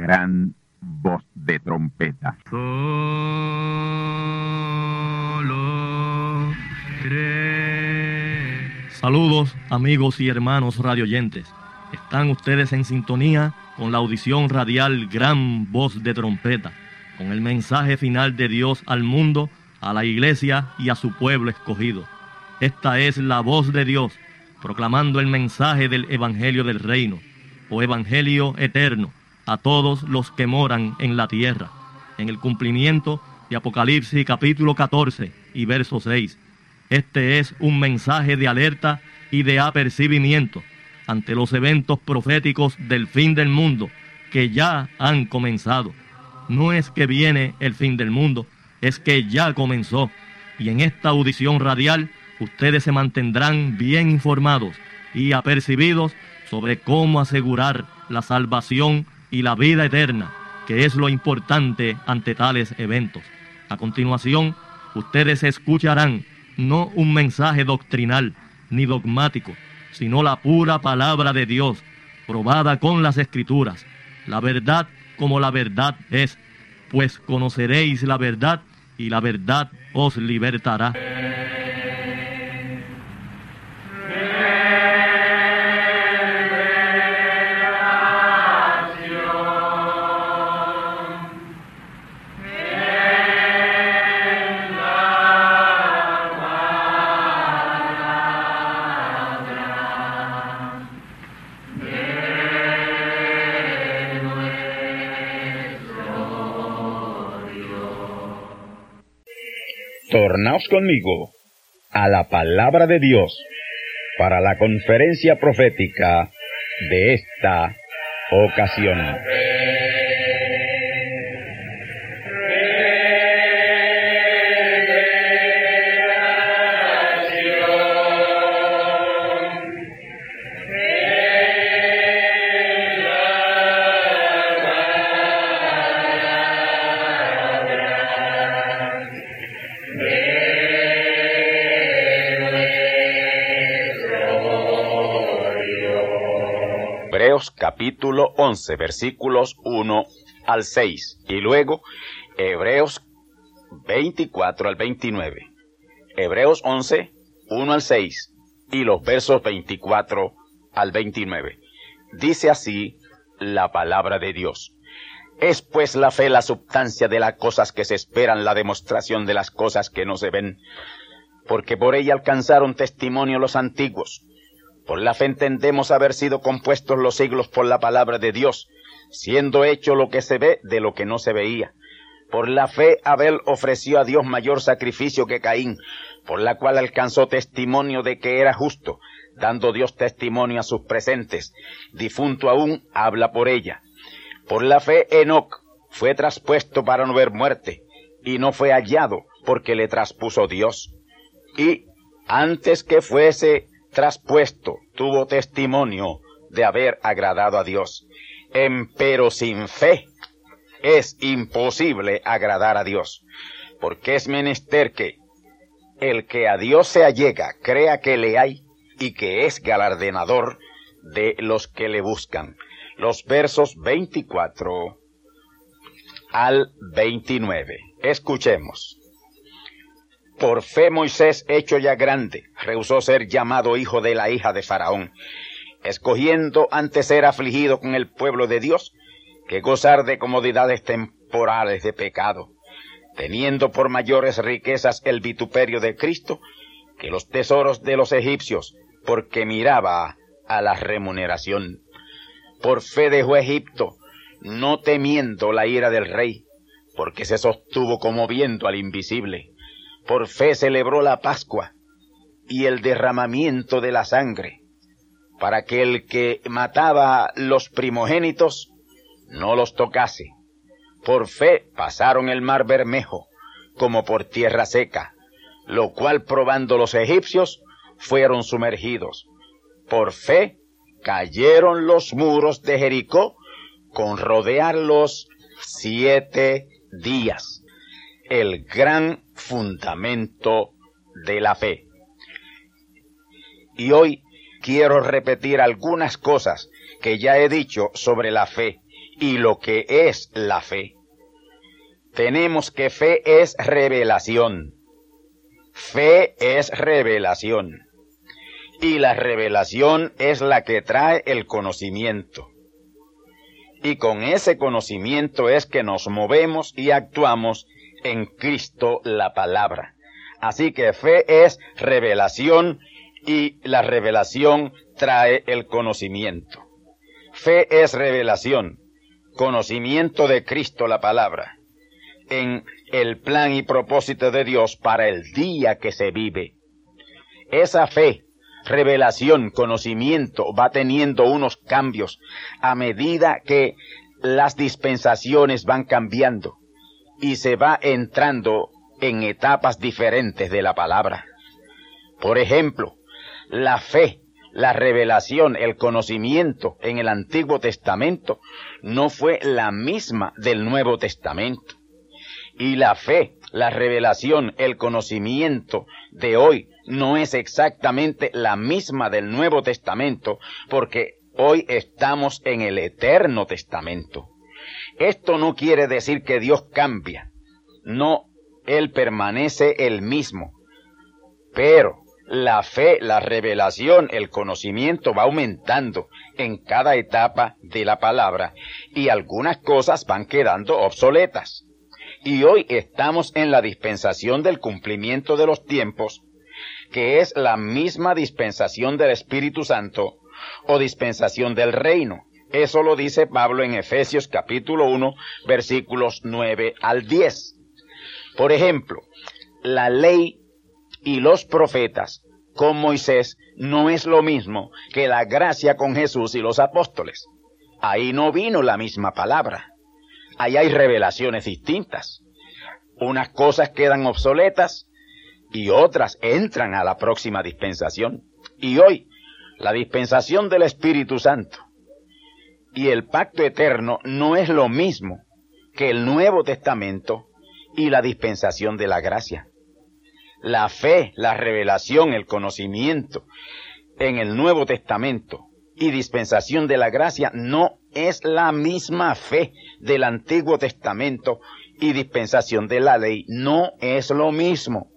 gran voz de trompeta. Saludos amigos y hermanos radioyentes. Están ustedes en sintonía con la audición radial Gran Voz de Trompeta, con el mensaje final de Dios al mundo, a la iglesia y a su pueblo escogido. Esta es la voz de Dios, proclamando el mensaje del Evangelio del Reino, o Evangelio eterno, a todos los que moran en la tierra, en el cumplimiento de Apocalipsis capítulo 14 y verso 6. Este es un mensaje de alerta y de apercibimiento ante los eventos proféticos del fin del mundo que ya han comenzado. No es que viene el fin del mundo, es que ya comenzó. Y en esta audición radial ustedes se mantendrán bien informados y apercibidos sobre cómo asegurar la salvación y la vida eterna, que es lo importante ante tales eventos. A continuación, ustedes escucharán no un mensaje doctrinal ni dogmático, sino la pura palabra de Dios, probada con las escrituras, la verdad como la verdad es, pues conoceréis la verdad y la verdad os libertará. Tornaos conmigo a la palabra de Dios para la conferencia profética de esta ocasión. Capítulo 11 versículos 1 al 6 y luego Hebreos 24 al 29. Hebreos 11, 1 al 6 y los versos 24 al 29. Dice así la palabra de Dios. Es pues la fe la substancia de las cosas que se esperan, la demostración de las cosas que no se ven, porque por ella alcanzaron testimonio los antiguos. Por la fe entendemos haber sido compuestos los siglos por la palabra de Dios, siendo hecho lo que se ve de lo que no se veía. Por la fe Abel ofreció a Dios mayor sacrificio que Caín, por la cual alcanzó testimonio de que era justo, dando Dios testimonio a sus presentes. Difunto aún habla por ella. Por la fe Enoc fue traspuesto para no ver muerte, y no fue hallado porque le traspuso Dios. Y antes que fuese traspuesto, tuvo testimonio de haber agradado a Dios. Empero sin fe es imposible agradar a Dios, porque es menester que el que a Dios se allega crea que le hay y que es galardenador de los que le buscan. Los versos 24 al 29. Escuchemos. Por fe Moisés, hecho ya grande, rehusó ser llamado hijo de la hija de Faraón, escogiendo antes ser afligido con el pueblo de Dios que gozar de comodidades temporales de pecado, teniendo por mayores riquezas el vituperio de Cristo que los tesoros de los egipcios, porque miraba a la remuneración. Por fe dejó Egipto, no temiendo la ira del rey, porque se sostuvo como viendo al invisible por fe celebró la Pascua y el derramamiento de la sangre, para que el que mataba los primogénitos no los tocase. Por fe pasaron el mar Bermejo como por tierra seca, lo cual probando los egipcios fueron sumergidos. Por fe cayeron los muros de Jericó con rodearlos siete días. El gran fundamento de la fe. Y hoy quiero repetir algunas cosas que ya he dicho sobre la fe y lo que es la fe. Tenemos que fe es revelación. Fe es revelación. Y la revelación es la que trae el conocimiento. Y con ese conocimiento es que nos movemos y actuamos en Cristo la palabra. Así que fe es revelación y la revelación trae el conocimiento. Fe es revelación, conocimiento de Cristo la palabra, en el plan y propósito de Dios para el día que se vive. Esa fe, revelación, conocimiento va teniendo unos cambios a medida que las dispensaciones van cambiando y se va entrando en etapas diferentes de la palabra. Por ejemplo, la fe, la revelación, el conocimiento en el Antiguo Testamento no fue la misma del Nuevo Testamento. Y la fe, la revelación, el conocimiento de hoy no es exactamente la misma del Nuevo Testamento porque hoy estamos en el Eterno Testamento. Esto no quiere decir que Dios cambia. No, Él permanece el mismo. Pero la fe, la revelación, el conocimiento va aumentando en cada etapa de la palabra y algunas cosas van quedando obsoletas. Y hoy estamos en la dispensación del cumplimiento de los tiempos, que es la misma dispensación del Espíritu Santo o dispensación del reino. Eso lo dice Pablo en Efesios capítulo 1 versículos 9 al 10. Por ejemplo, la ley y los profetas con Moisés no es lo mismo que la gracia con Jesús y los apóstoles. Ahí no vino la misma palabra. Ahí hay revelaciones distintas. Unas cosas quedan obsoletas y otras entran a la próxima dispensación. Y hoy, la dispensación del Espíritu Santo y el pacto eterno no es lo mismo que el Nuevo Testamento y la dispensación de la gracia. La fe, la revelación, el conocimiento en el Nuevo Testamento y dispensación de la gracia no es la misma fe del Antiguo Testamento y dispensación de la ley. No es lo mismo.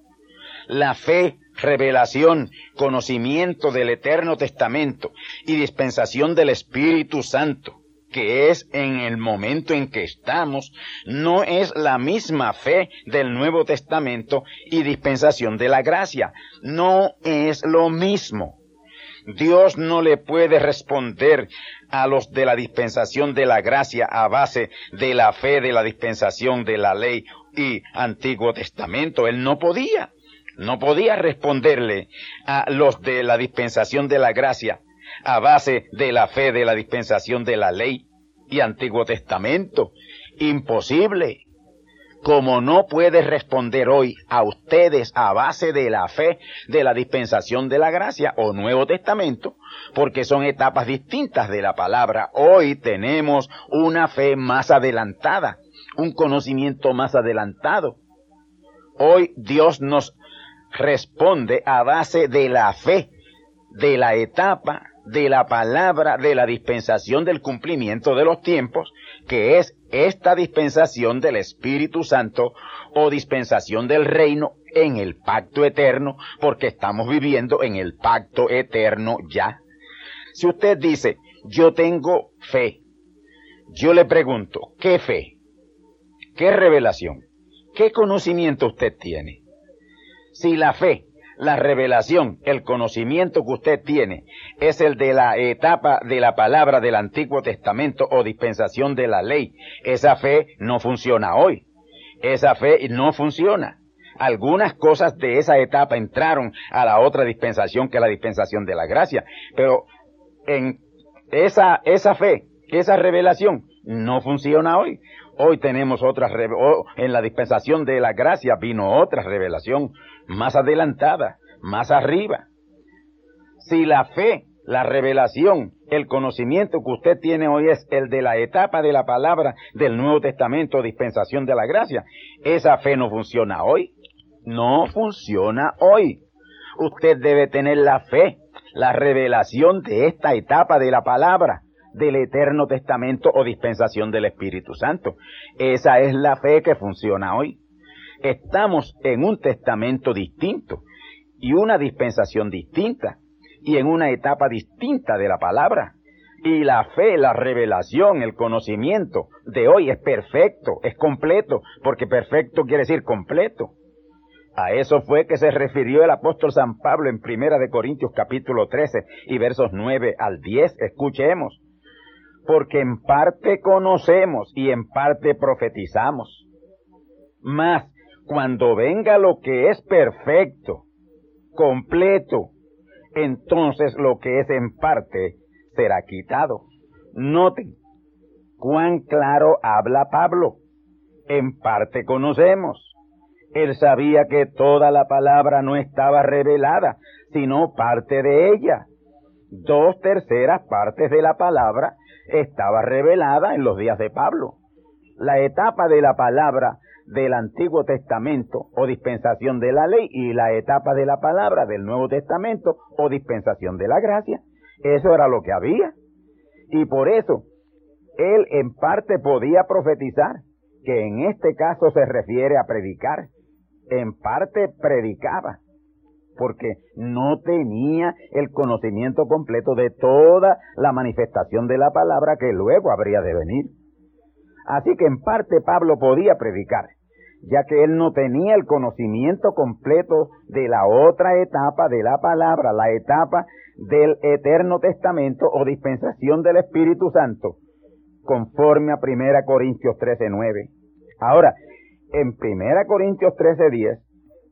La fe revelación, conocimiento del Eterno Testamento y dispensación del Espíritu Santo, que es en el momento en que estamos, no es la misma fe del Nuevo Testamento y dispensación de la gracia. No es lo mismo. Dios no le puede responder a los de la dispensación de la gracia a base de la fe de la dispensación de la ley y Antiguo Testamento. Él no podía no podía responderle a los de la dispensación de la gracia a base de la fe de la dispensación de la ley y Antiguo Testamento. Imposible. Como no puede responder hoy a ustedes a base de la fe de la dispensación de la gracia o Nuevo Testamento, porque son etapas distintas de la palabra. Hoy tenemos una fe más adelantada, un conocimiento más adelantado. Hoy Dios nos responde a base de la fe, de la etapa, de la palabra, de la dispensación del cumplimiento de los tiempos, que es esta dispensación del Espíritu Santo o dispensación del reino en el pacto eterno, porque estamos viviendo en el pacto eterno ya. Si usted dice, yo tengo fe, yo le pregunto, ¿qué fe? ¿Qué revelación? ¿Qué conocimiento usted tiene? Si la fe, la revelación, el conocimiento que usted tiene es el de la etapa de la palabra del Antiguo Testamento o dispensación de la ley, esa fe no funciona hoy. Esa fe no funciona. Algunas cosas de esa etapa entraron a la otra dispensación que es la dispensación de la gracia, pero en esa, esa fe, esa revelación no funciona hoy. Hoy tenemos otra, en la dispensación de la gracia vino otra revelación más adelantada, más arriba. Si la fe, la revelación, el conocimiento que usted tiene hoy es el de la etapa de la palabra del Nuevo Testamento, dispensación de la gracia, esa fe no funciona hoy. No funciona hoy. Usted debe tener la fe, la revelación de esta etapa de la palabra, del Eterno Testamento o dispensación del Espíritu Santo. Esa es la fe que funciona hoy. Estamos en un testamento distinto y una dispensación distinta y en una etapa distinta de la palabra. Y la fe, la revelación, el conocimiento de hoy es perfecto, es completo, porque perfecto quiere decir completo. A eso fue que se refirió el apóstol San Pablo en Primera de Corintios capítulo 13 y versos 9 al 10. Escuchemos. Porque en parte conocemos y en parte profetizamos. Mas cuando venga lo que es perfecto, completo, entonces lo que es en parte será quitado. Noten cuán claro habla Pablo. En parte conocemos él sabía que toda la palabra no estaba revelada, sino parte de ella. Dos terceras partes de la palabra estaba revelada en los días de Pablo. La etapa de la palabra del Antiguo Testamento o dispensación de la ley y la etapa de la palabra del Nuevo Testamento o dispensación de la gracia. Eso era lo que había. Y por eso él en parte podía profetizar, que en este caso se refiere a predicar, en parte predicaba, porque no tenía el conocimiento completo de toda la manifestación de la palabra que luego habría de venir. Así que en parte Pablo podía predicar, ya que él no tenía el conocimiento completo de la otra etapa de la palabra, la etapa del eterno testamento o dispensación del Espíritu Santo, conforme a 1 Corintios 13:9. Ahora, en 1 Corintios 13:10,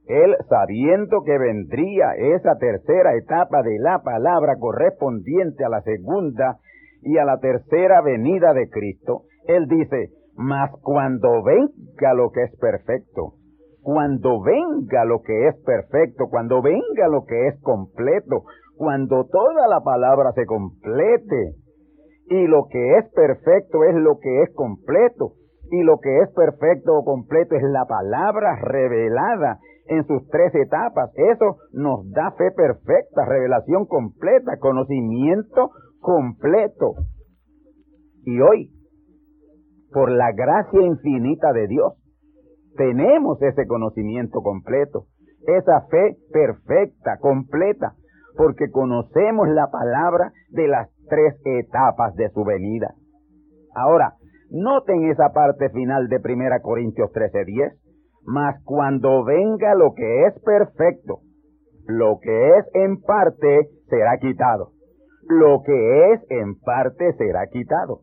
él sabiendo que vendría esa tercera etapa de la palabra correspondiente a la segunda y a la tercera venida de Cristo, él dice, mas cuando venga lo que es perfecto, cuando venga lo que es perfecto, cuando venga lo que es completo, cuando toda la palabra se complete, y lo que es perfecto es lo que es completo, y lo que es perfecto o completo es la palabra revelada en sus tres etapas. Eso nos da fe perfecta, revelación completa, conocimiento completo. Y hoy, por la gracia infinita de Dios, tenemos ese conocimiento completo, esa fe perfecta, completa, porque conocemos la palabra de las tres etapas de su venida. Ahora, Noten esa parte final de 1 Corintios 13:10. Mas cuando venga lo que es perfecto, lo que es en parte será quitado. Lo que es en parte será quitado.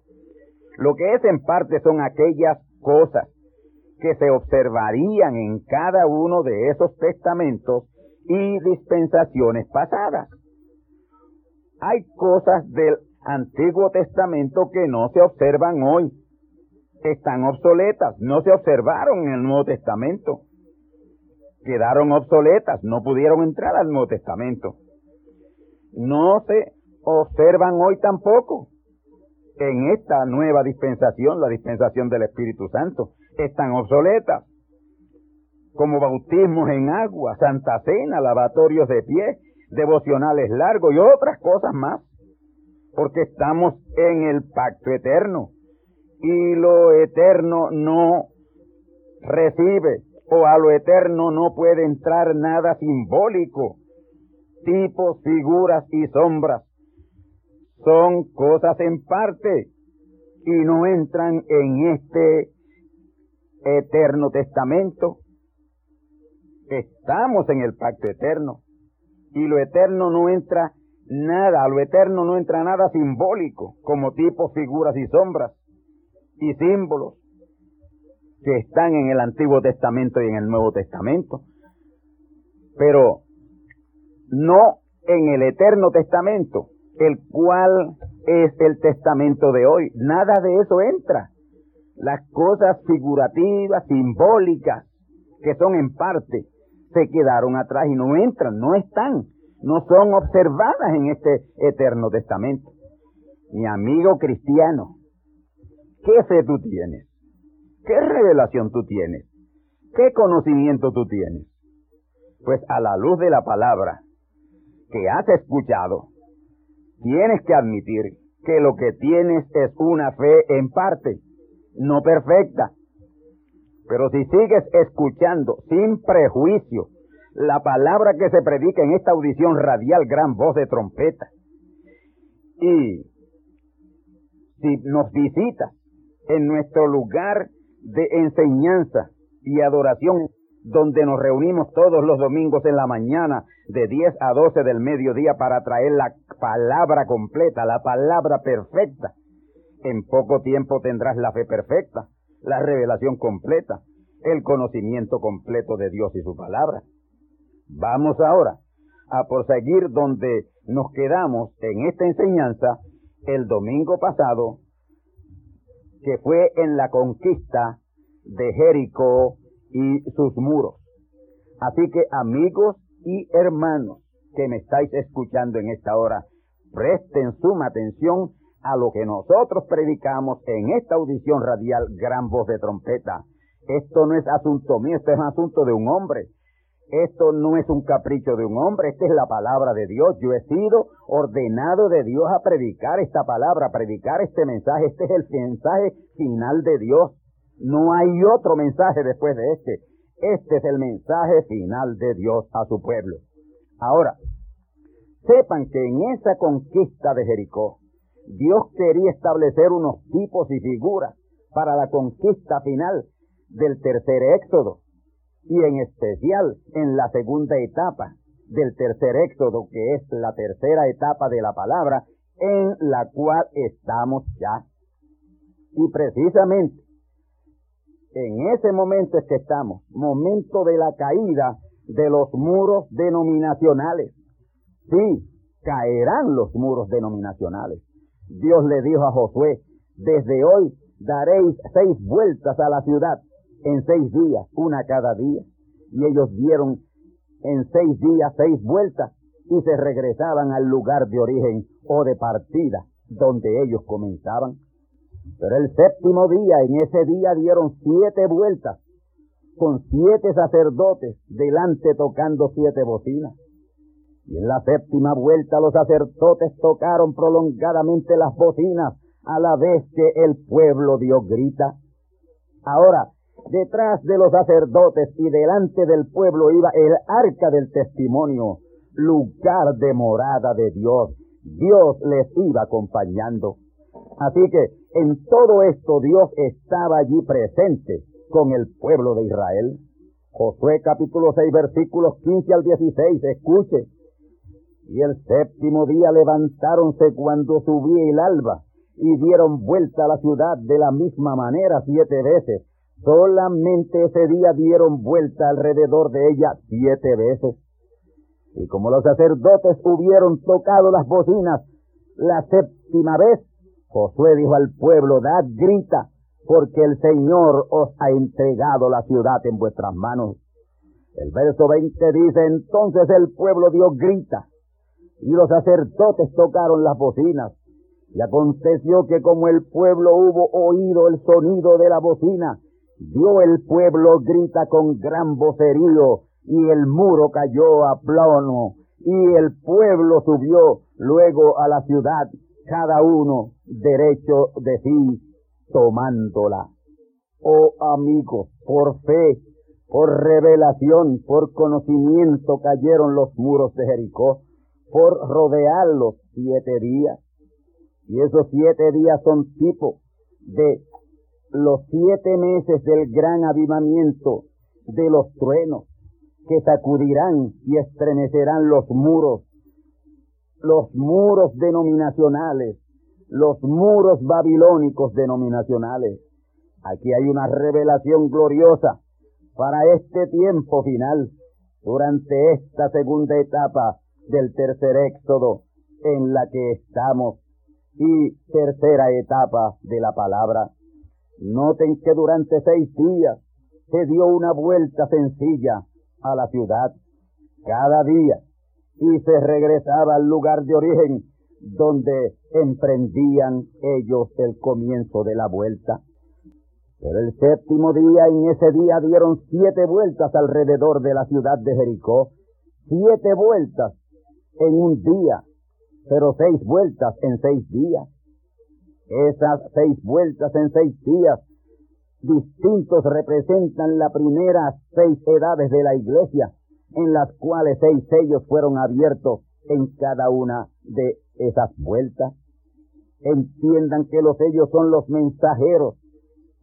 Lo que es en parte son aquellas cosas que se observarían en cada uno de esos testamentos y dispensaciones pasadas. Hay cosas del Antiguo Testamento que no se observan hoy están obsoletas, no se observaron en el Nuevo Testamento. Quedaron obsoletas, no pudieron entrar al Nuevo Testamento. No se observan hoy tampoco en esta nueva dispensación, la dispensación del Espíritu Santo. Están obsoletas, como bautismos en agua, santa cena, lavatorios de pie, devocionales largos y otras cosas más, porque estamos en el pacto eterno y lo eterno no recibe o a lo eterno no puede entrar nada simbólico. Tipos, figuras y sombras son cosas en parte y no entran en este eterno testamento. Estamos en el pacto eterno y lo eterno no entra nada, a lo eterno no entra nada simbólico como tipos, figuras y sombras y símbolos que están en el Antiguo Testamento y en el Nuevo Testamento, pero no en el Eterno Testamento, el cual es el testamento de hoy. Nada de eso entra. Las cosas figurativas, simbólicas, que son en parte, se quedaron atrás y no entran, no están, no son observadas en este Eterno Testamento. Mi amigo cristiano, ¿Qué fe tú tienes? ¿Qué revelación tú tienes? ¿Qué conocimiento tú tienes? Pues a la luz de la palabra que has escuchado, tienes que admitir que lo que tienes es una fe en parte, no perfecta. Pero si sigues escuchando sin prejuicio la palabra que se predica en esta audición radial, gran voz de trompeta, y si nos visitas en nuestro lugar de enseñanza y adoración, donde nos reunimos todos los domingos en la mañana de 10 a 12 del mediodía para traer la palabra completa, la palabra perfecta. En poco tiempo tendrás la fe perfecta, la revelación completa, el conocimiento completo de Dios y su palabra. Vamos ahora a proseguir donde nos quedamos en esta enseñanza el domingo pasado, que fue en la conquista de Jericó y sus muros. Así que amigos y hermanos que me estáis escuchando en esta hora, presten suma atención a lo que nosotros predicamos en esta audición radial Gran Voz de Trompeta. Esto no es asunto mío, esto es asunto de un hombre. Esto no es un capricho de un hombre, esta es la palabra de Dios. Yo he sido ordenado de Dios a predicar esta palabra, a predicar este mensaje. Este es el mensaje final de Dios. No hay otro mensaje después de este. Este es el mensaje final de Dios a su pueblo. Ahora, sepan que en esa conquista de Jericó, Dios quería establecer unos tipos y figuras para la conquista final del tercer éxodo y en especial en la segunda etapa del tercer éxodo, que es la tercera etapa de la palabra en la cual estamos ya. Y precisamente en ese momento es que estamos, momento de la caída de los muros denominacionales. Sí, caerán los muros denominacionales. Dios le dijo a Josué, desde hoy daréis seis vueltas a la ciudad en seis días, una cada día. Y ellos dieron en seis días seis vueltas y se regresaban al lugar de origen o de partida donde ellos comenzaban. Pero el séptimo día, en ese día dieron siete vueltas, con siete sacerdotes delante tocando siete bocinas. Y en la séptima vuelta los sacerdotes tocaron prolongadamente las bocinas a la vez que el pueblo dio grita. Ahora, detrás de los sacerdotes y delante del pueblo iba el arca del testimonio, lugar de morada de Dios. Dios les iba acompañando. Así que en todo esto Dios estaba allí presente con el pueblo de Israel. Josué capítulo 6 versículos 15 al 16, escuche. Y el séptimo día levantáronse cuando subía el alba y dieron vuelta a la ciudad de la misma manera siete veces. Solamente ese día dieron vuelta alrededor de ella siete veces. Y como los sacerdotes hubieron tocado las bocinas la séptima vez, Josué dijo al pueblo, dad grita, porque el Señor os ha entregado la ciudad en vuestras manos. El verso 20 dice, entonces el pueblo dio grita, y los sacerdotes tocaron las bocinas. Y aconteció que como el pueblo hubo oído el sonido de la bocina, dio el pueblo grita con gran vocerío, y el muro cayó a plano, y el pueblo subió luego a la ciudad, cada uno derecho de sí, tomándola. Oh amigos, por fe, por revelación, por conocimiento cayeron los muros de Jericó, por rodearlos siete días. Y esos siete días son tipo de los siete meses del gran avivamiento de los truenos que sacudirán y estremecerán los muros los muros denominacionales, los muros babilónicos denominacionales. Aquí hay una revelación gloriosa para este tiempo final, durante esta segunda etapa del tercer éxodo en la que estamos y tercera etapa de la palabra. Noten que durante seis días se dio una vuelta sencilla a la ciudad. Cada día y se regresaba al lugar de origen donde emprendían ellos el comienzo de la vuelta. Pero el séptimo día, en ese día dieron siete vueltas alrededor de la ciudad de Jericó, siete vueltas en un día, pero seis vueltas en seis días. Esas seis vueltas en seis días distintos representan las primeras seis edades de la iglesia, en las cuales seis sellos fueron abiertos en cada una de esas vueltas. Entiendan que los sellos son los mensajeros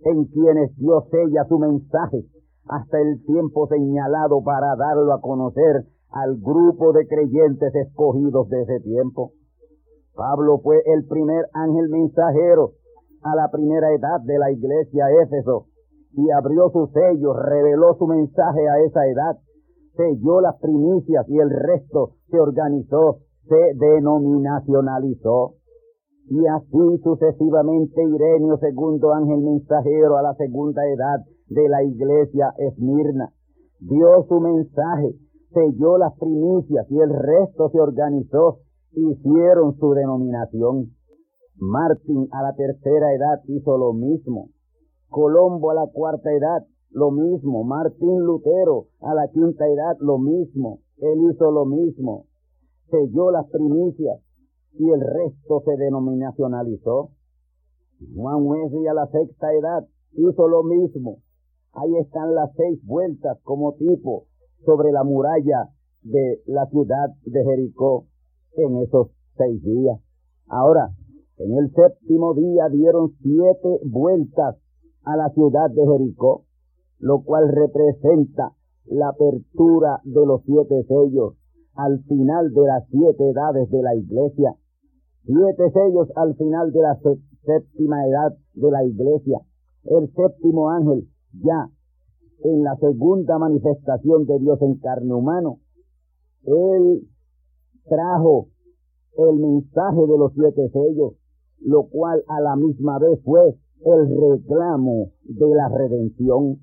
en quienes Dios sella su mensaje hasta el tiempo señalado para darlo a conocer al grupo de creyentes escogidos de ese tiempo. Pablo fue el primer ángel mensajero a la primera edad de la iglesia Éfeso y abrió su sello, reveló su mensaje a esa edad, selló las primicias y el resto se organizó, se denominacionalizó. Y así sucesivamente Irenio, segundo ángel mensajero a la segunda edad de la iglesia Esmirna, dio su mensaje, selló las primicias y el resto se organizó, hicieron su denominación. Martín a la tercera edad hizo lo mismo. Colombo a la cuarta edad, lo mismo. Martín Lutero a la quinta edad, lo mismo. Él hizo lo mismo. Selló las primicias y el resto se denominacionalizó. Juan Wesley a la sexta edad hizo lo mismo. Ahí están las seis vueltas como tipo sobre la muralla de la ciudad de Jericó en esos seis días. Ahora, en el séptimo día dieron siete vueltas a la ciudad de Jericó, lo cual representa la apertura de los siete sellos al final de las siete edades de la iglesia. Siete sellos al final de la séptima edad de la iglesia. El séptimo ángel ya en la segunda manifestación de Dios en carne humano. Él trajo el mensaje de los siete sellos lo cual a la misma vez fue el reclamo de la redención.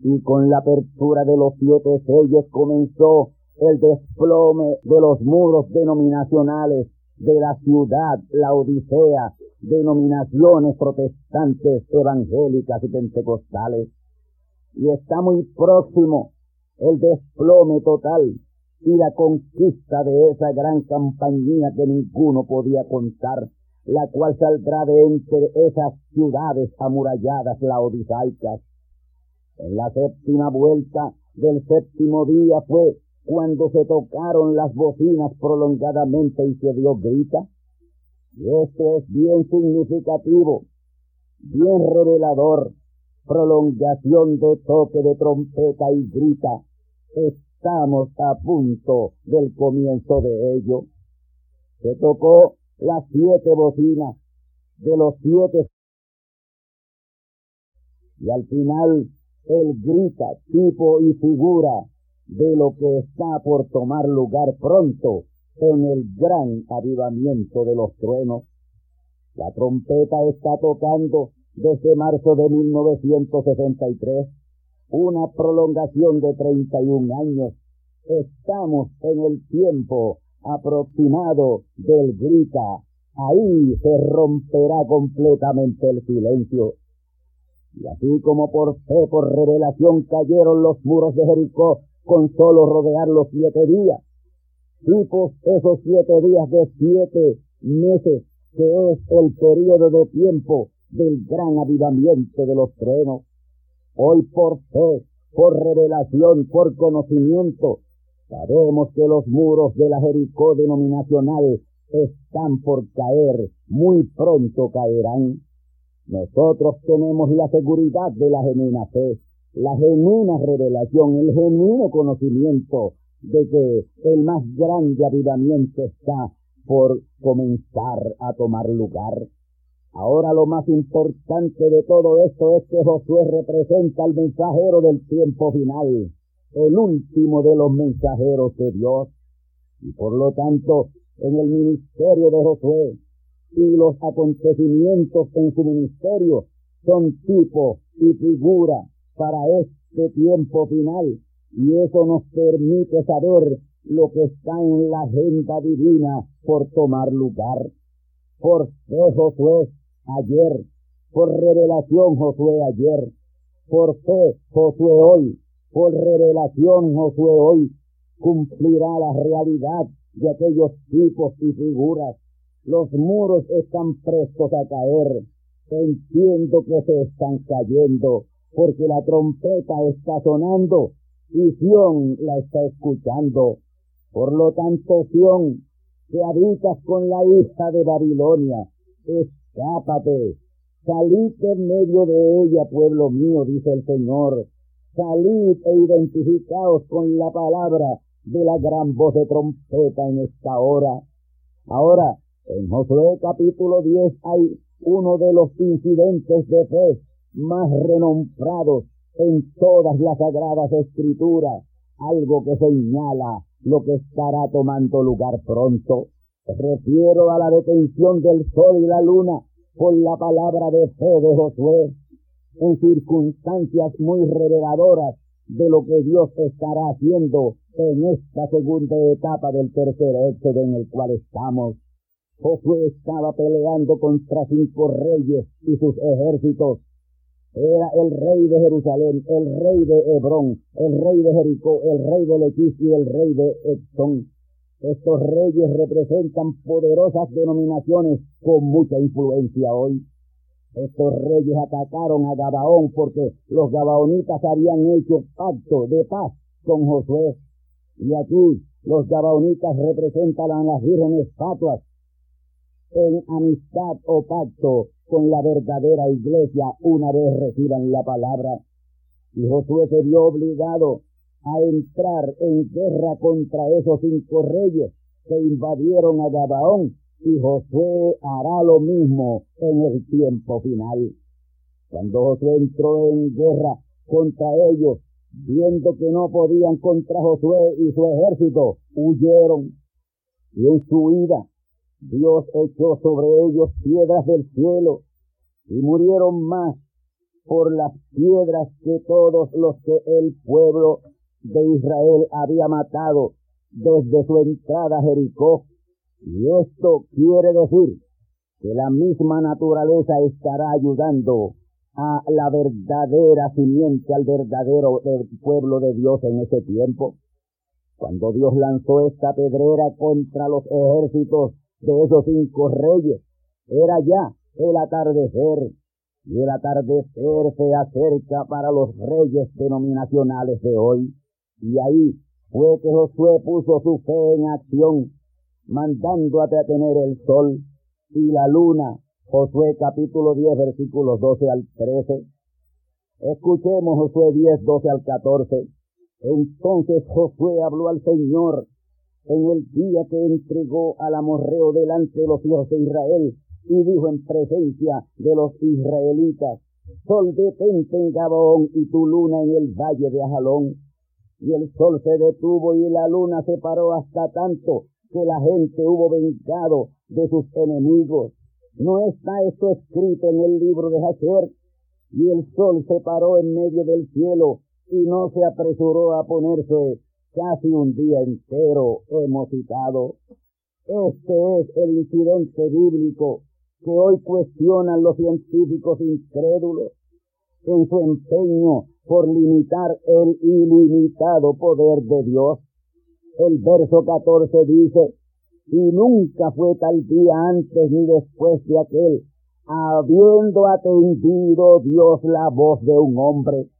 Y con la apertura de los siete sellos comenzó el desplome de los muros denominacionales de la ciudad, la Odisea, denominaciones protestantes, evangélicas y pentecostales. Y está muy próximo el desplome total y la conquista de esa gran compañía que ninguno podía contar la cual saldrá de entre esas ciudades amuralladas laodisaicas. En la séptima vuelta del séptimo día fue cuando se tocaron las bocinas prolongadamente y se dio grita. Y esto es bien significativo, bien revelador, prolongación de toque de trompeta y grita. Estamos a punto del comienzo de ello. Se tocó las siete bocinas de los siete. Y al final él grita tipo y figura de lo que está por tomar lugar pronto en el gran avivamiento de los truenos. La trompeta está tocando desde marzo de 1963, una prolongación de 31 años. Estamos en el tiempo aproximado del grita, ahí se romperá completamente el silencio. Y así como por fe, por revelación cayeron los muros de Jericó con solo rodear los siete días, tipos esos siete días de siete meses, que es el periodo de tiempo del gran avivamiento de los truenos. Hoy por fe, por revelación, por conocimiento, Sabemos que los muros de la Jericó denominacional están por caer, muy pronto caerán. Nosotros tenemos la seguridad de la genuina fe, la genuina revelación, el genuino conocimiento de que el más grande avivamiento está por comenzar a tomar lugar. Ahora lo más importante de todo esto es que Josué representa al mensajero del tiempo final el último de los mensajeros de Dios. Y por lo tanto, en el ministerio de Josué y los acontecimientos en su ministerio son tipo y figura para este tiempo final. Y eso nos permite saber lo que está en la agenda divina por tomar lugar. Por fe Josué ayer, por revelación Josué ayer, por fe Josué hoy, por revelación Josué hoy cumplirá la realidad de aquellos tipos y figuras Los muros están prestos a caer. Entiendo que se están cayendo, porque la trompeta está sonando y Sión la está escuchando. Por lo tanto, Sión, que habitas con la hija de Babilonia, escápate, salid en medio de ella, pueblo mío, dice el Señor, salid e identificaos con la palabra de la gran voz de trompeta en esta hora. Ahora, en Josué capítulo 10 hay uno de los incidentes de fe más renombrados en todas las sagradas escrituras, algo que señala lo que estará tomando lugar pronto. Refiero a la detención del sol y la luna por la palabra de fe de Josué, en circunstancias muy reveladoras de lo que Dios estará haciendo en esta segunda etapa del tercer éxodo en el cual estamos. Josué estaba peleando contra cinco reyes y sus ejércitos. Era el rey de Jerusalén, el rey de Hebrón, el rey de Jericó, el rey de Lequis y el rey de Exón. Estos reyes representan poderosas denominaciones con mucha influencia hoy. Estos reyes atacaron a Gabaón porque los gabaonitas habían hecho pacto de paz con Josué. Y aquí los gabaonitas representan a las vírgenes fatuas en amistad o pacto con la verdadera iglesia una vez reciban la palabra. Y Josué se vio obligado a entrar en guerra contra esos cinco reyes que invadieron a Gabaón y Josué hará lo mismo en el tiempo final. Cuando Josué entró en guerra contra ellos, viendo que no podían contra Josué y su ejército, huyeron. Y en su huida Dios echó sobre ellos piedras del cielo y murieron más por las piedras que todos los que el pueblo de Israel había matado desde su entrada a Jericó. Y esto quiere decir que la misma naturaleza estará ayudando a la verdadera simiente, al verdadero pueblo de Dios en ese tiempo. Cuando Dios lanzó esta pedrera contra los ejércitos de esos cinco reyes. Era ya el atardecer, y el atardecer se acerca para los reyes denominacionales de hoy. Y ahí fue que Josué puso su fe en acción, mandando a detener el sol y la luna. Josué capítulo 10 versículos 12 al 13. Escuchemos Josué 10, 12 al 14. Entonces Josué habló al Señor en el día que entregó al amorreo delante de los hijos de Israel y dijo en presencia de los israelitas, Sol detente en Gabaón y tu luna en el valle de Ajalón. Y el sol se detuvo y la luna se paró hasta tanto que la gente hubo vengado de sus enemigos. ¿No está esto escrito en el libro de Hacher? Y el sol se paró en medio del cielo y no se apresuró a ponerse casi un día entero hemos citado. Este es el incidente bíblico que hoy cuestionan los científicos incrédulos en su empeño por limitar el ilimitado poder de Dios. El verso 14 dice, y nunca fue tal día antes ni después de aquel, habiendo atendido Dios la voz de un hombre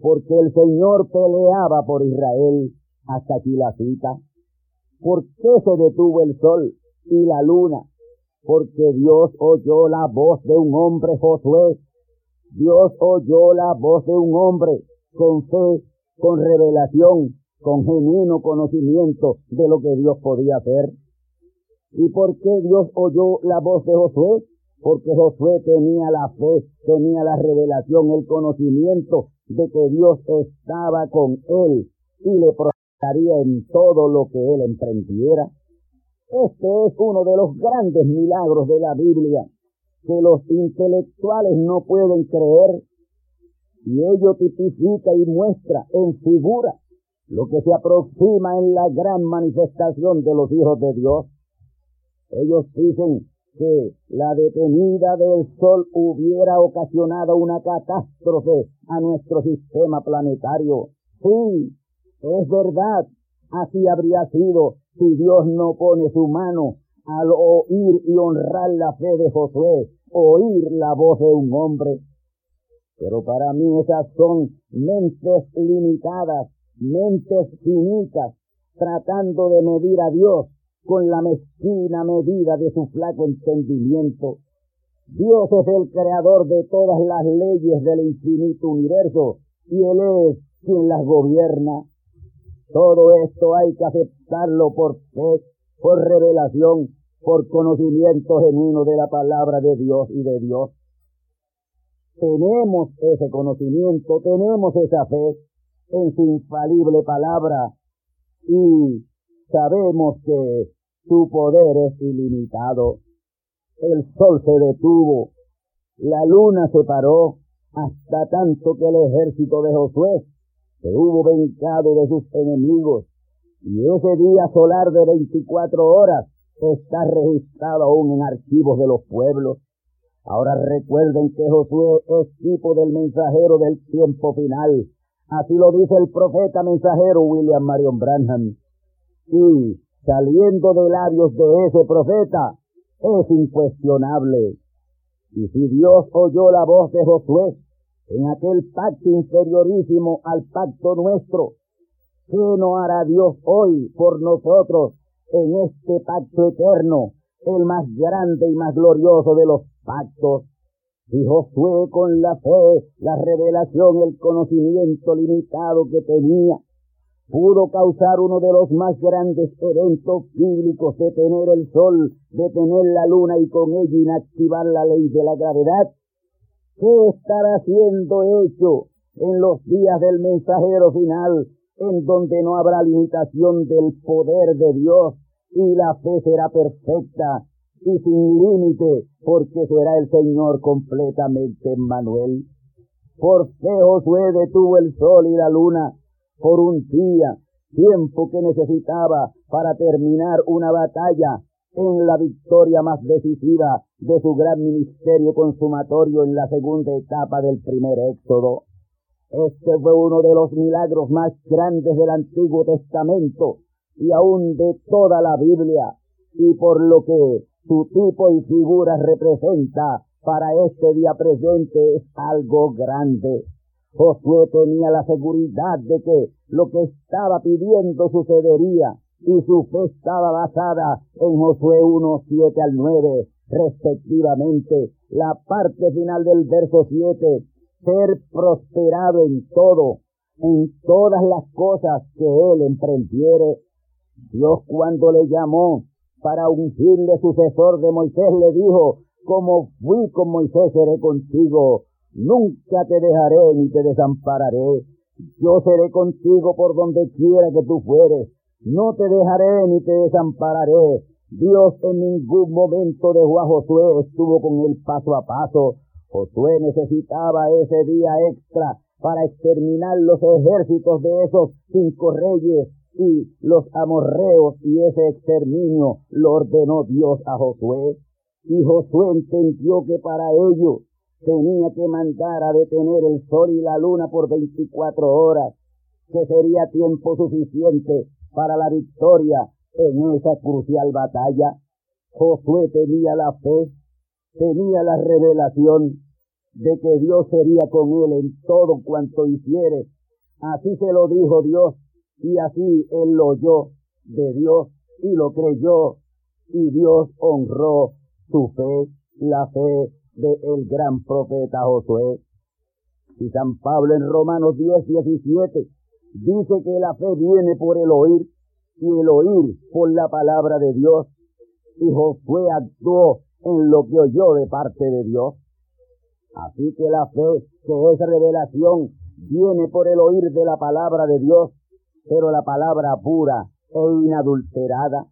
porque el Señor peleaba por Israel. Hasta aquí la cita. ¿Por qué se detuvo el sol y la luna? Porque Dios oyó la voz de un hombre, Josué. Dios oyó la voz de un hombre con fe, con revelación, con genuino conocimiento de lo que Dios podía hacer. ¿Y por qué Dios oyó la voz de Josué? Porque Josué tenía la fe, tenía la revelación, el conocimiento de que Dios estaba con él y le protegería en todo lo que él emprendiera. Este es uno de los grandes milagros de la Biblia que los intelectuales no pueden creer y ello tipifica y muestra en figura lo que se aproxima en la gran manifestación de los hijos de Dios. Ellos dicen que la detenida del Sol hubiera ocasionado una catástrofe a nuestro sistema planetario. Sí, es verdad, así habría sido si Dios no pone su mano al oír y honrar la fe de Josué, oír la voz de un hombre. Pero para mí esas son mentes limitadas, mentes finitas, tratando de medir a Dios con la mezquina medida de su flaco entendimiento. Dios es el creador de todas las leyes del infinito universo y Él es quien las gobierna. Todo esto hay que aceptarlo por fe, por revelación, por conocimiento genuino de la palabra de Dios y de Dios. Tenemos ese conocimiento, tenemos esa fe en su infalible palabra y sabemos que su poder es ilimitado. El sol se detuvo, la luna se paró, hasta tanto que el ejército de Josué se hubo vengado de sus enemigos. Y ese día solar de 24 horas está registrado aún en archivos de los pueblos. Ahora recuerden que Josué es tipo del mensajero del tiempo final. Así lo dice el profeta mensajero William Marion Branham. Y saliendo de labios de ese profeta es incuestionable. Y si Dios oyó la voz de Josué en aquel pacto inferiorísimo al pacto nuestro, ¿qué no hará Dios hoy por nosotros en este pacto eterno, el más grande y más glorioso de los pactos? Y Josué con la fe, la revelación, el conocimiento limitado que tenía, pudo causar uno de los más grandes eventos bíblicos de tener el sol, de tener la luna y con ello inactivar la ley de la gravedad. ¿Qué estará siendo hecho en los días del mensajero final, en donde no habrá limitación del poder de Dios y la fe será perfecta y sin límite, porque será el Señor completamente Manuel? Por fe Josué detuvo el sol y la luna por un día, tiempo que necesitaba para terminar una batalla en la victoria más decisiva de su gran ministerio consumatorio en la segunda etapa del primer éxodo. Este fue uno de los milagros más grandes del Antiguo Testamento y aún de toda la Biblia, y por lo que su tipo y figura representa para este día presente es algo grande. Josué tenía la seguridad de que lo que estaba pidiendo sucedería y su fe estaba basada en Josué 1, 7 al 9, respectivamente. La parte final del verso 7, ser prosperado en todo, en todas las cosas que él emprendiere. Dios cuando le llamó para ungirle sucesor de Moisés le dijo, como fui con Moisés seré contigo Nunca te dejaré ni te desampararé. Yo seré contigo por donde quiera que tú fueres. No te dejaré ni te desampararé. Dios en ningún momento dejó a Josué, estuvo con él paso a paso. Josué necesitaba ese día extra para exterminar los ejércitos de esos cinco reyes y los amorreos y ese exterminio lo ordenó Dios a Josué. Y Josué entendió que para ello tenía que mandar a detener el sol y la luna por 24 horas, que sería tiempo suficiente para la victoria en esa crucial batalla. Josué tenía la fe, tenía la revelación de que Dios sería con él en todo cuanto hiciere. Así se lo dijo Dios y así él lo oyó de Dios y lo creyó y Dios honró su fe, la fe de el gran profeta Josué. Y San Pablo en Romanos 10, 17 dice que la fe viene por el oír y el oír por la palabra de Dios. Y Josué actuó en lo que oyó de parte de Dios. Así que la fe, que es revelación, viene por el oír de la palabra de Dios, pero la palabra pura e inadulterada.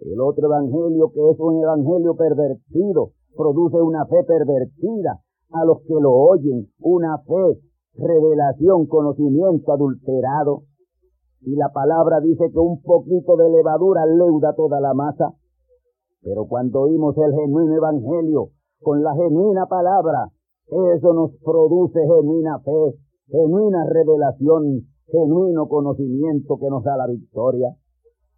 El otro evangelio, que es un evangelio pervertido, produce una fe pervertida a los que lo oyen, una fe, revelación, conocimiento adulterado. Y la palabra dice que un poquito de levadura leuda toda la masa. Pero cuando oímos el genuino evangelio con la genuina palabra, eso nos produce genuina fe, genuina revelación, genuino conocimiento que nos da la victoria.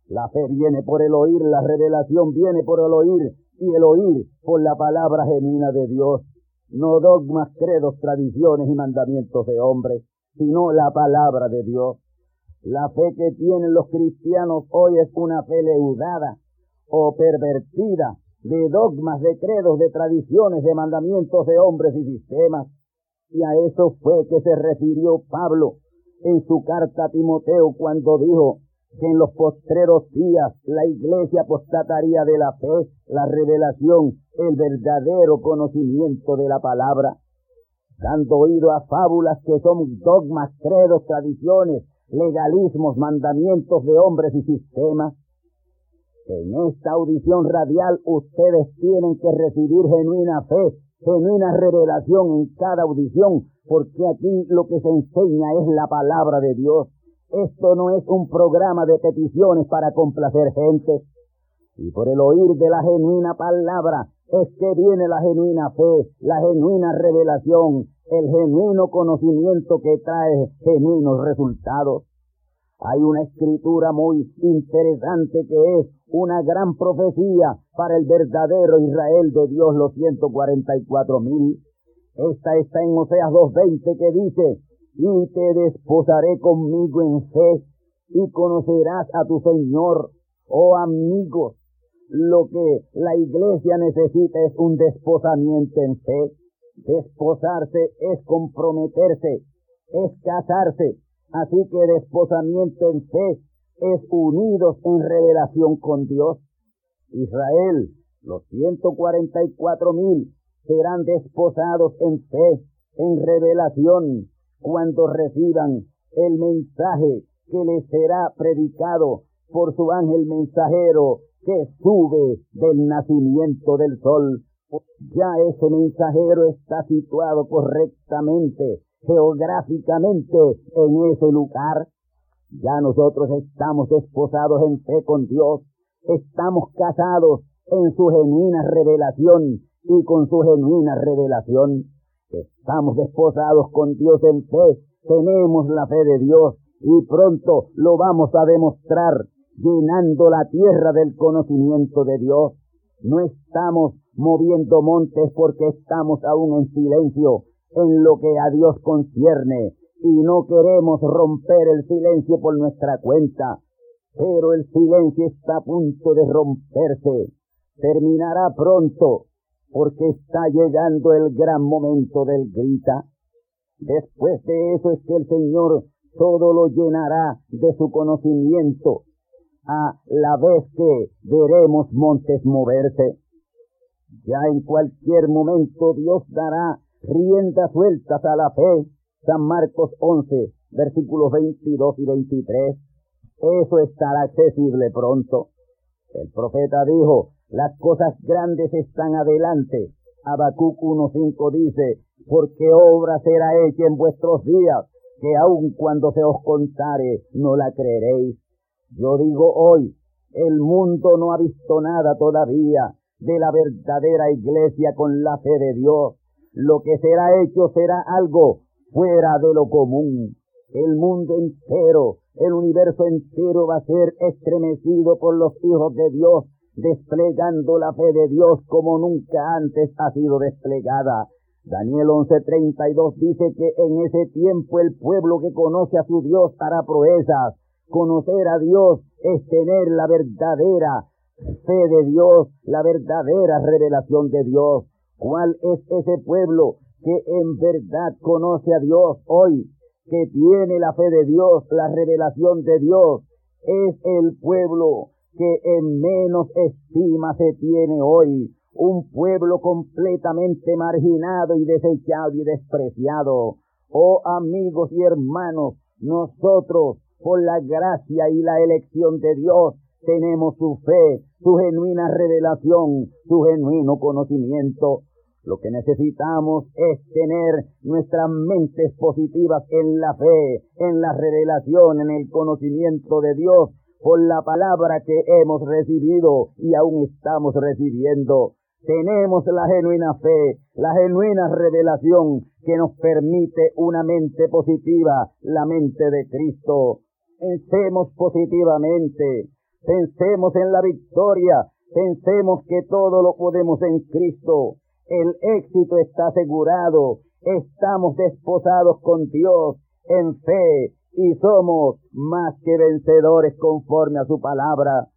La fe viene por el oír, la revelación viene por el oír y el oír por la palabra genuina de Dios. No dogmas, credos, tradiciones y mandamientos de hombres, sino la palabra de Dios. La fe que tienen los cristianos hoy es una fe leudada o pervertida de dogmas, de credos, de tradiciones, de mandamientos de hombres y sistemas. Y a eso fue que se refirió Pablo en su carta a Timoteo cuando dijo que en los postreros días la iglesia apostataría de la fe, la revelación, el verdadero conocimiento de la palabra, dando oído a fábulas que son dogmas, credos, tradiciones, legalismos, mandamientos de hombres y sistemas. En esta audición radial ustedes tienen que recibir genuina fe, genuina revelación en cada audición, porque aquí lo que se enseña es la palabra de Dios. Esto no es un programa de peticiones para complacer gente. Y por el oír de la genuina palabra es que viene la genuina fe, la genuina revelación, el genuino conocimiento que trae genuinos resultados. Hay una escritura muy interesante que es una gran profecía para el verdadero Israel de Dios, los 144 mil. Esta está en Oseas 2.20 que dice, y te desposaré conmigo en fe y conocerás a tu Señor, oh amigos. Lo que la iglesia necesita es un desposamiento en fe. Desposarse es comprometerse, es casarse. Así que desposamiento en fe es unidos en revelación con Dios. Israel, los 144 mil, serán desposados en fe, en revelación, cuando reciban el mensaje que les será predicado por su ángel mensajero que sube del nacimiento del sol. Ya ese mensajero está situado correctamente, geográficamente, en ese lugar. Ya nosotros estamos desposados en fe con Dios, estamos casados en su genuina revelación y con su genuina revelación. Estamos desposados con Dios en fe, tenemos la fe de Dios y pronto lo vamos a demostrar llenando la tierra del conocimiento de Dios. No estamos moviendo montes porque estamos aún en silencio en lo que a Dios concierne y no queremos romper el silencio por nuestra cuenta. Pero el silencio está a punto de romperse. Terminará pronto porque está llegando el gran momento del grita. Después de eso es que el Señor todo lo llenará de su conocimiento, a la vez que veremos montes moverse. Ya en cualquier momento Dios dará riendas sueltas a la fe. San Marcos 11, versículos 22 y 23. Eso estará accesible pronto. El profeta dijo, las cosas grandes están adelante. Habacuc 1.5 dice, porque obra será hecha en vuestros días, que aun cuando se os contare, no la creeréis. Yo digo hoy, el mundo no ha visto nada todavía de la verdadera iglesia con la fe de Dios. Lo que será hecho será algo fuera de lo común. El mundo entero, el universo entero va a ser estremecido por los hijos de Dios desplegando la fe de Dios como nunca antes ha sido desplegada. Daniel 11:32 dice que en ese tiempo el pueblo que conoce a su Dios hará proezas. Conocer a Dios es tener la verdadera fe de Dios, la verdadera revelación de Dios. ¿Cuál es ese pueblo que en verdad conoce a Dios hoy? Que tiene la fe de Dios, la revelación de Dios. Es el pueblo que en menos estima se tiene hoy, un pueblo completamente marginado y desechado y despreciado. Oh amigos y hermanos, nosotros, por la gracia y la elección de Dios, tenemos su fe, su genuina revelación, su genuino conocimiento. Lo que necesitamos es tener nuestras mentes positivas en la fe, en la revelación, en el conocimiento de Dios por la palabra que hemos recibido y aún estamos recibiendo. Tenemos la genuina fe, la genuina revelación que nos permite una mente positiva, la mente de Cristo. Pensemos positivamente. pensemos en la victoria, pensemos que todo lo podemos en Cristo. El éxito está asegurado, estamos desposados con Dios en fe y somos más que vencedores conforme a su palabra.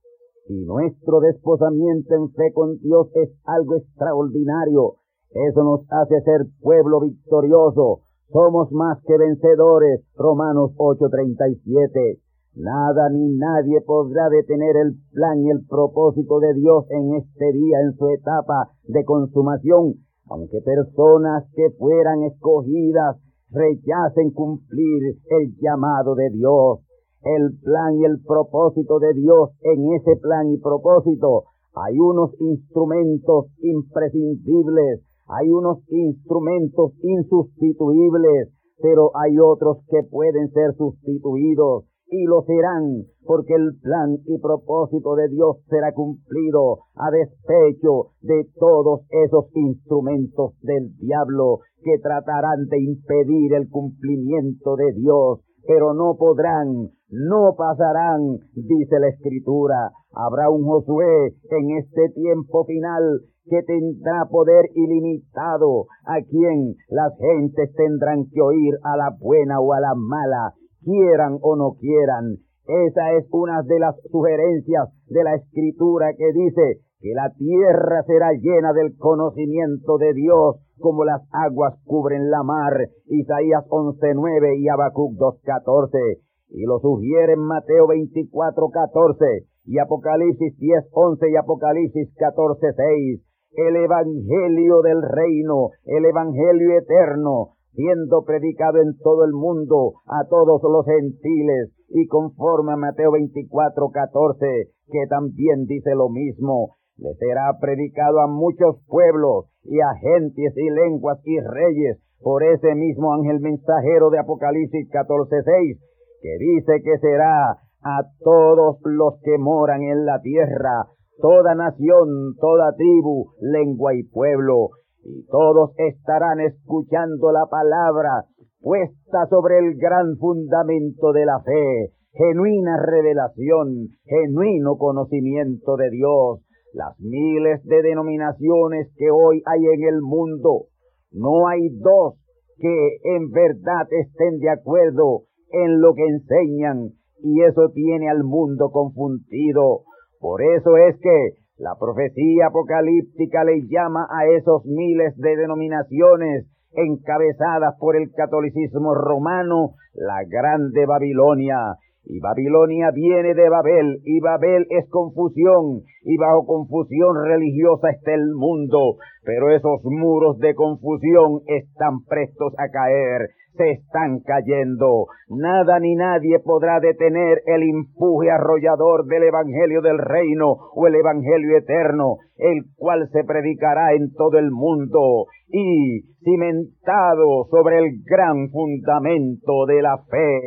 Y nuestro desposamiento en fe con Dios es algo extraordinario. Eso nos hace ser pueblo victorioso. Somos más que vencedores. Romanos 8:37. Nada ni nadie podrá detener el plan y el propósito de Dios en este día, en su etapa de consumación, aunque personas que fueran escogidas rechacen cumplir el llamado de Dios. El plan y el propósito de Dios en ese plan y propósito hay unos instrumentos imprescindibles, hay unos instrumentos insustituibles, pero hay otros que pueden ser sustituidos y lo serán, porque el plan y propósito de Dios será cumplido a despecho de todos esos instrumentos del diablo que tratarán de impedir el cumplimiento de Dios, pero no podrán, no pasarán, dice la Escritura. Habrá un Josué en este tiempo final que tendrá poder ilimitado, a quien las gentes tendrán que oír a la buena o a la mala, quieran o no quieran. Esa es una de las sugerencias de la escritura que dice que la tierra será llena del conocimiento de Dios como las aguas cubren la mar. Isaías 11.9 y Habacuc 2.14. Y lo sugieren Mateo 24.14 y Apocalipsis 10.11 y Apocalipsis 14.6. El evangelio del reino, el evangelio eterno, siendo predicado en todo el mundo a todos los gentiles y conforme a Mateo 24, 14, que también dice lo mismo, le será predicado a muchos pueblos y a gentes y lenguas y reyes por ese mismo ángel mensajero de Apocalipsis 14, 6, que dice que será a todos los que moran en la tierra, toda nación, toda tribu, lengua y pueblo, y todos estarán escuchando la palabra puesta sobre el gran fundamento de la fe, genuina revelación, genuino conocimiento de Dios. Las miles de denominaciones que hoy hay en el mundo, no hay dos que en verdad estén de acuerdo en lo que enseñan y eso tiene al mundo confundido. Por eso es que la profecía apocalíptica le llama a esos miles de denominaciones encabezadas por el catolicismo romano la grande Babilonia. Y Babilonia viene de Babel, y Babel es confusión, y bajo confusión religiosa está el mundo, pero esos muros de confusión están prestos a caer, se están cayendo. Nada ni nadie podrá detener el empuje arrollador del Evangelio del Reino o el Evangelio Eterno, el cual se predicará en todo el mundo y cimentado sobre el gran fundamento de la fe.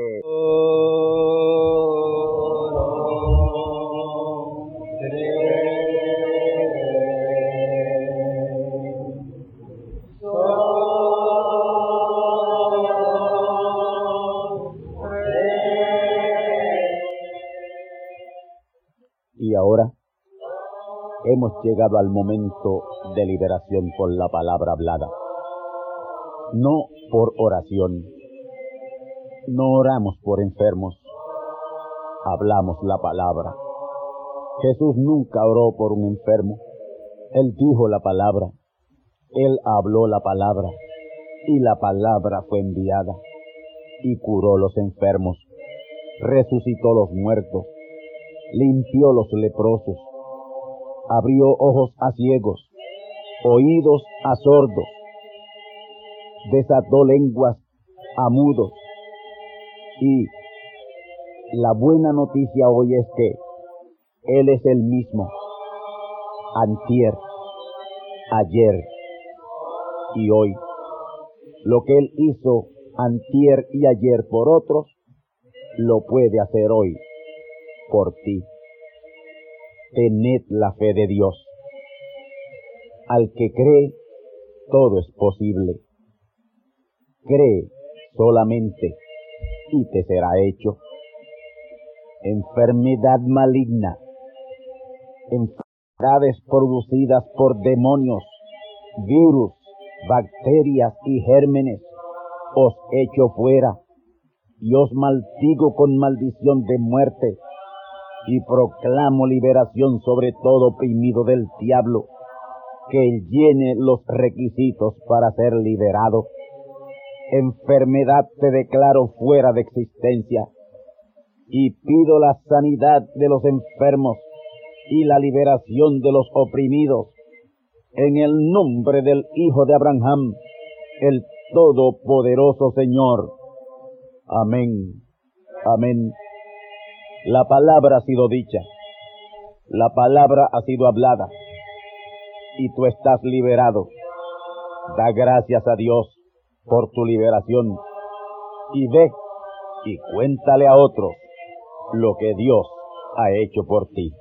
ahora hemos llegado al momento de liberación por la palabra hablada. No por oración. No oramos por enfermos. Hablamos la palabra. Jesús nunca oró por un enfermo. Él dijo la palabra. Él habló la palabra. Y la palabra fue enviada. Y curó los enfermos. Resucitó los muertos limpió los leprosos, abrió ojos a ciegos, oídos a sordos, desató lenguas a mudos. Y la buena noticia hoy es que Él es el mismo, antier, ayer y hoy. Lo que Él hizo antier y ayer por otros, lo puede hacer hoy por ti. Tened la fe de Dios. Al que cree, todo es posible. Cree solamente y te será hecho. Enfermedad maligna enfermedades producidas por demonios, virus, bacterias y gérmenes, os echo fuera y os maldigo con maldición de muerte y proclamo liberación sobre todo oprimido del diablo que llene los requisitos para ser liberado. Enfermedad te declaro fuera de existencia y pido la sanidad de los enfermos y la liberación de los oprimidos en el nombre del Hijo de Abraham, el Todopoderoso Señor. Amén. Amén. La palabra ha sido dicha. La palabra ha sido hablada. Y tú estás liberado. Da gracias a Dios por tu liberación. Y ve y cuéntale a otros lo que Dios ha hecho por ti.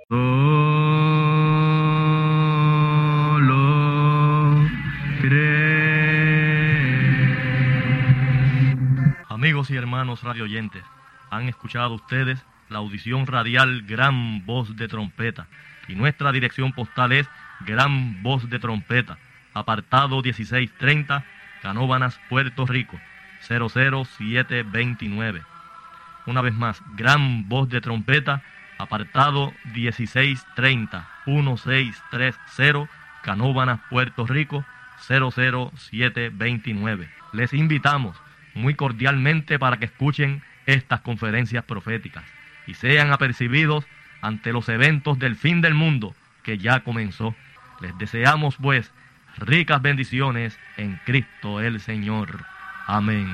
Amigos y hermanos radioyentes, han escuchado ustedes la audición radial Gran Voz de Trompeta y nuestra dirección postal es Gran Voz de Trompeta, apartado 1630, Canóbanas, Puerto Rico, 00729. Una vez más, Gran Voz de Trompeta, apartado 1630, 1630, Canóbanas, Puerto Rico, 00729. Les invitamos muy cordialmente para que escuchen estas conferencias proféticas y sean apercibidos ante los eventos del fin del mundo que ya comenzó. Les deseamos pues ricas bendiciones en Cristo el Señor. Amén.